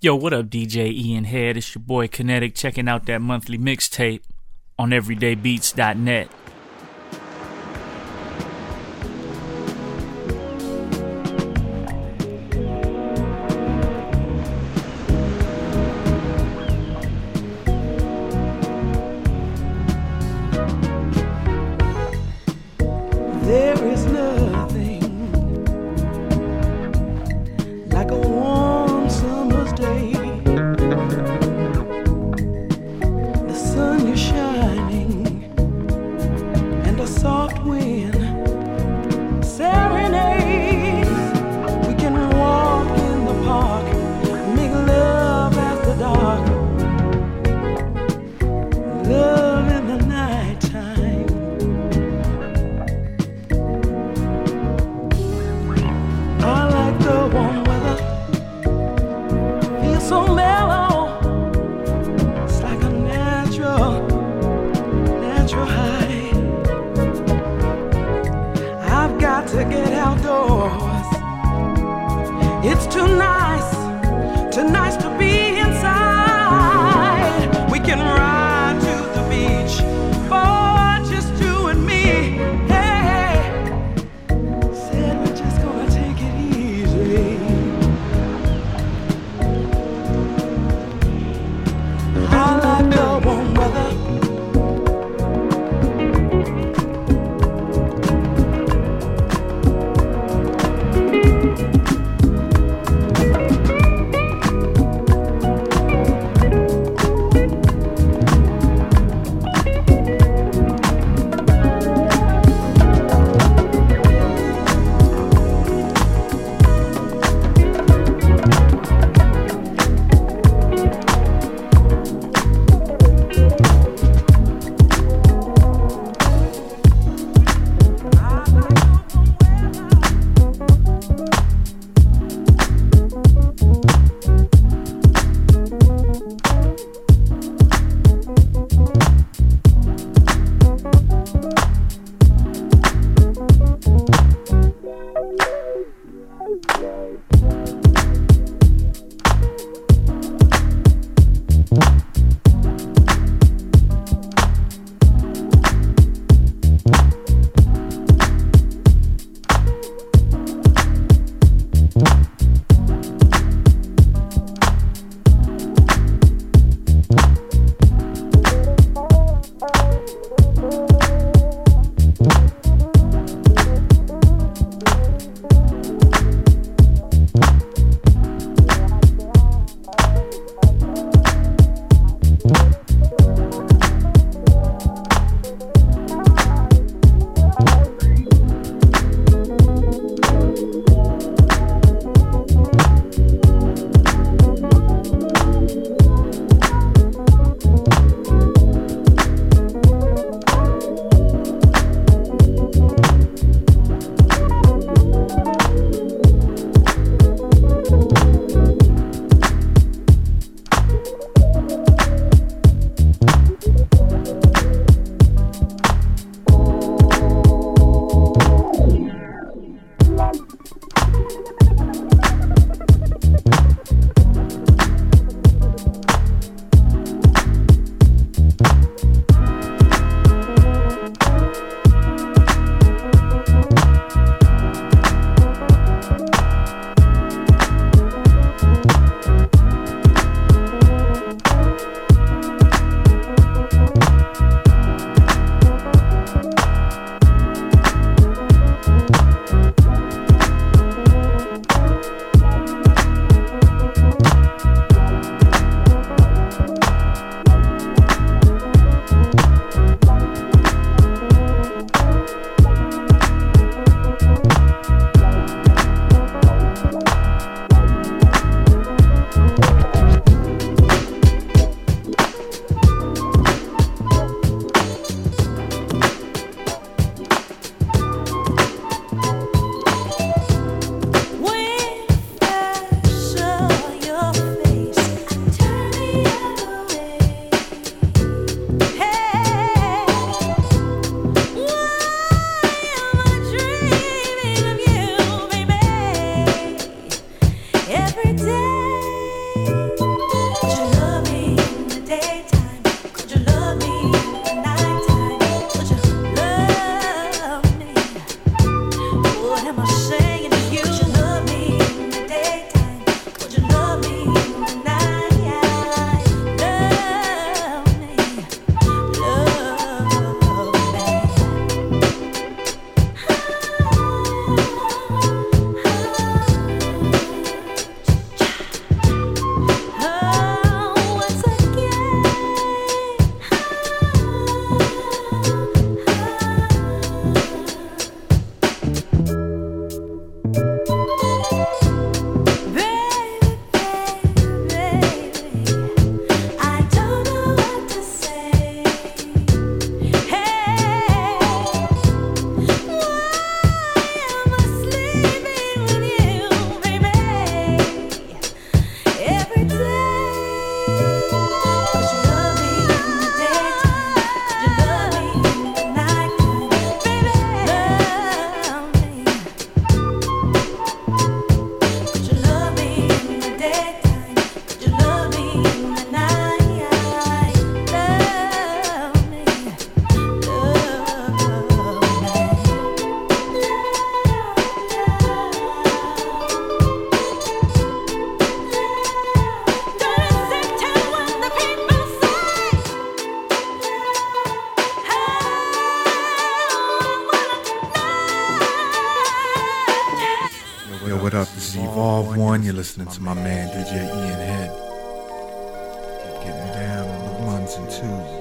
Yo, what up, DJ Ian Head? It's your boy Kinetic checking out that monthly mixtape on everydaybeats.net. listening to my man DJ Ian Head. Getting down on the ones and twos.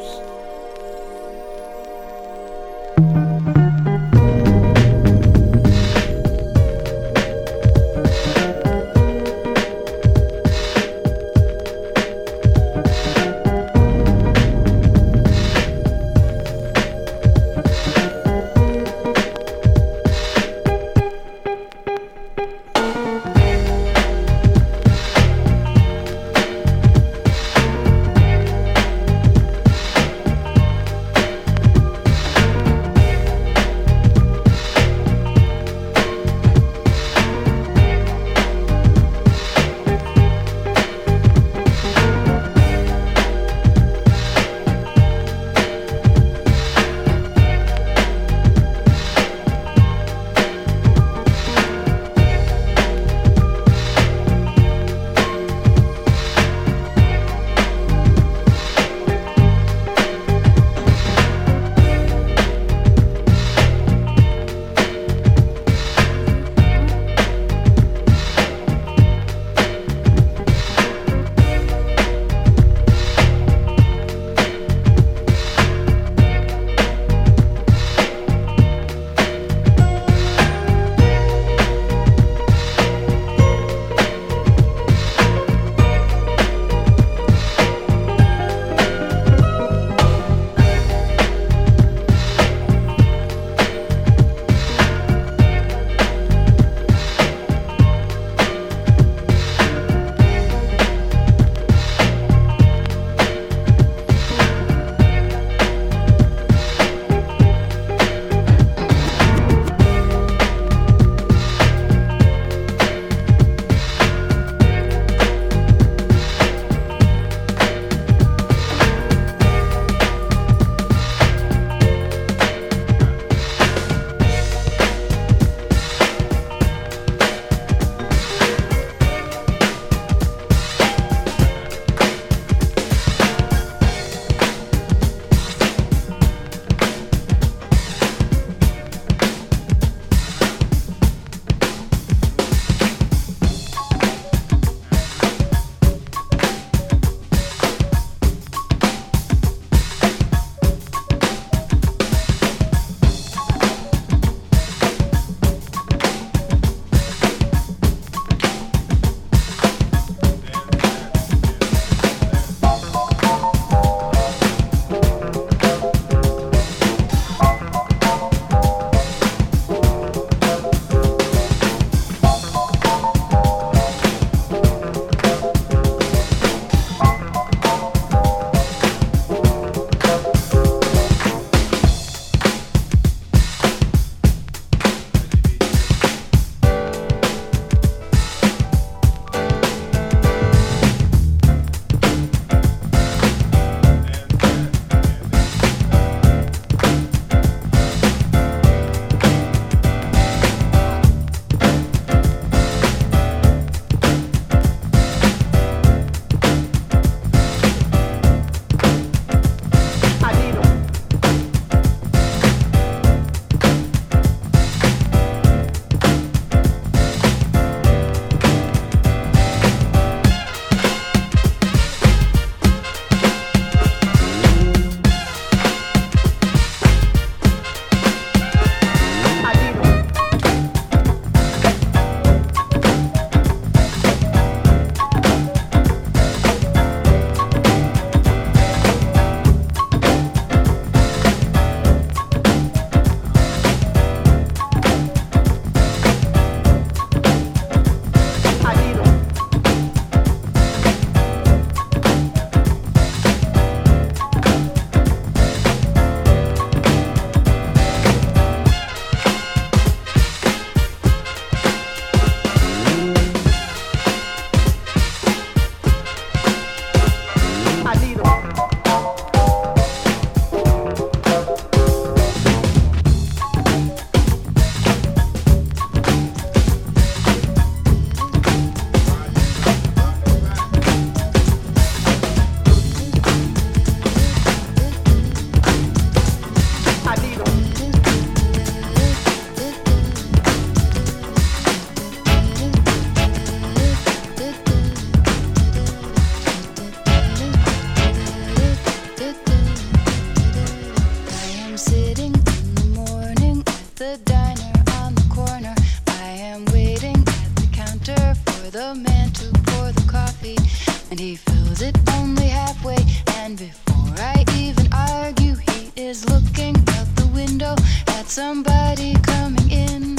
It only halfway. And before I even argue, he is looking out the window at somebody coming in.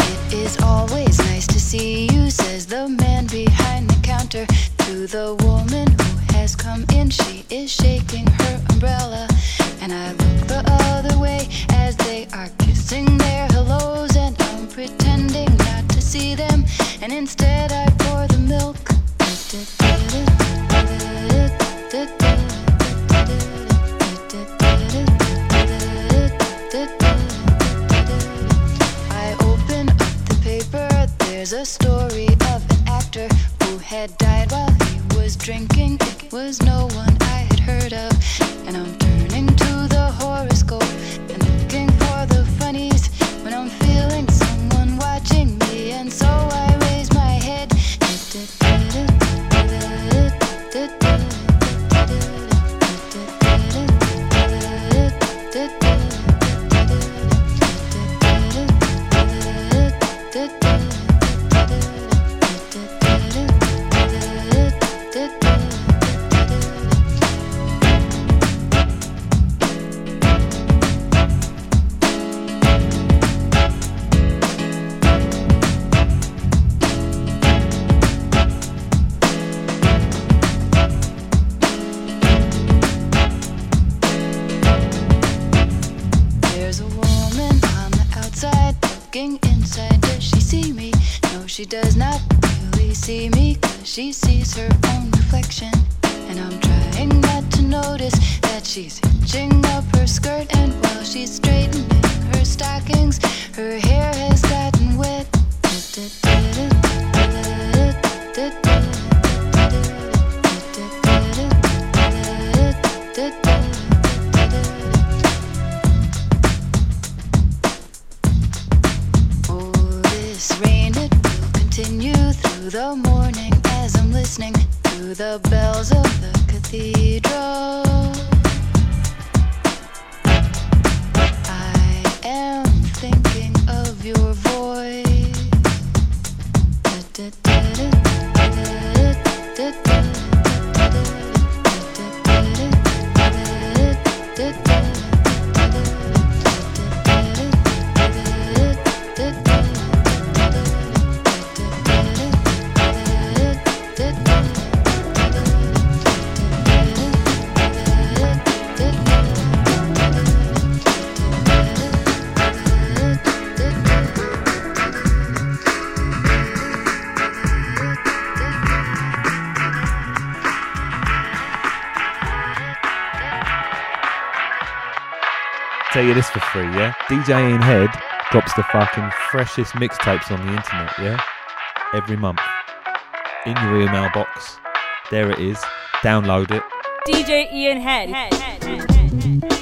It is always nice to see you, says the man behind the counter to the woman who has come in. She is shaking she's hitching up her skirt. And while she's straightening free, yeah? DJ Ian Head drops the fucking freshest mixtapes on the internet, yeah? Every month. In your email box. There it is. Download it. DJ Ian Head.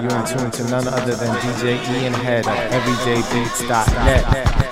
You in tune to none other than DJ Ian Head of EverydayBeats.net.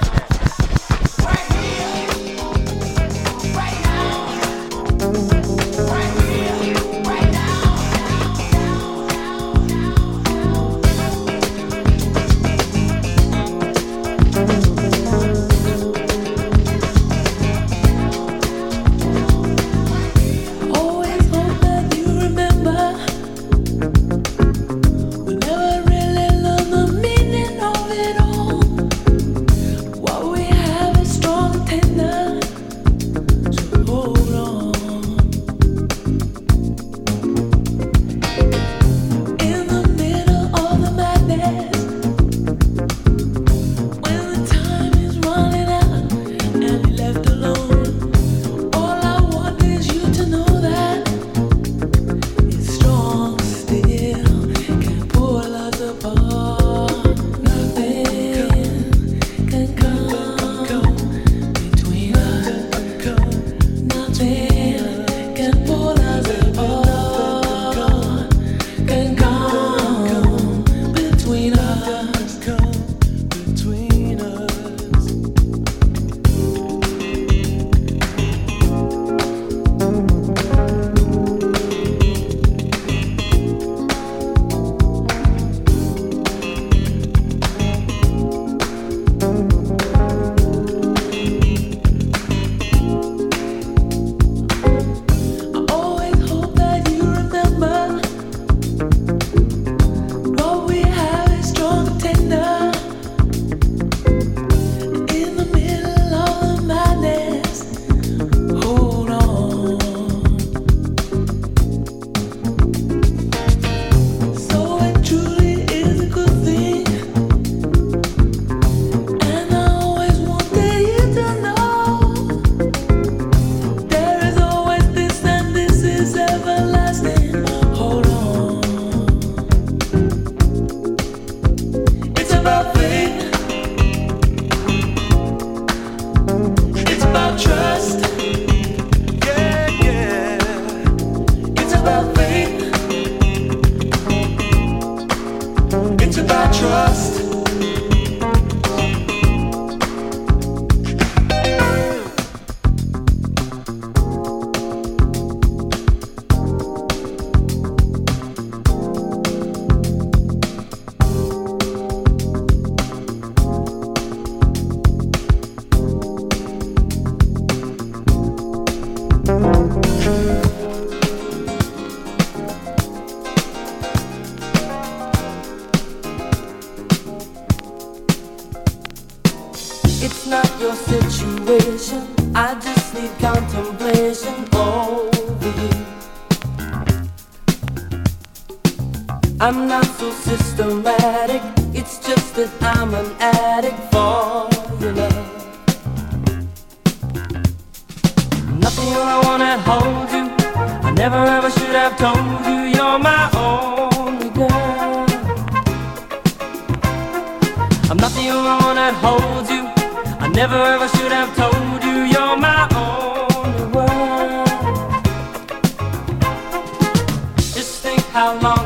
It's not your situation. I just need contemplation over you. I'm not so systematic. It's just that I'm an addict for your love. Nothing I wanna hold you. I never ever should have told you you're my only girl. I'm not the only one that holds you. Never ever should have told you you're my only one. Just think how long.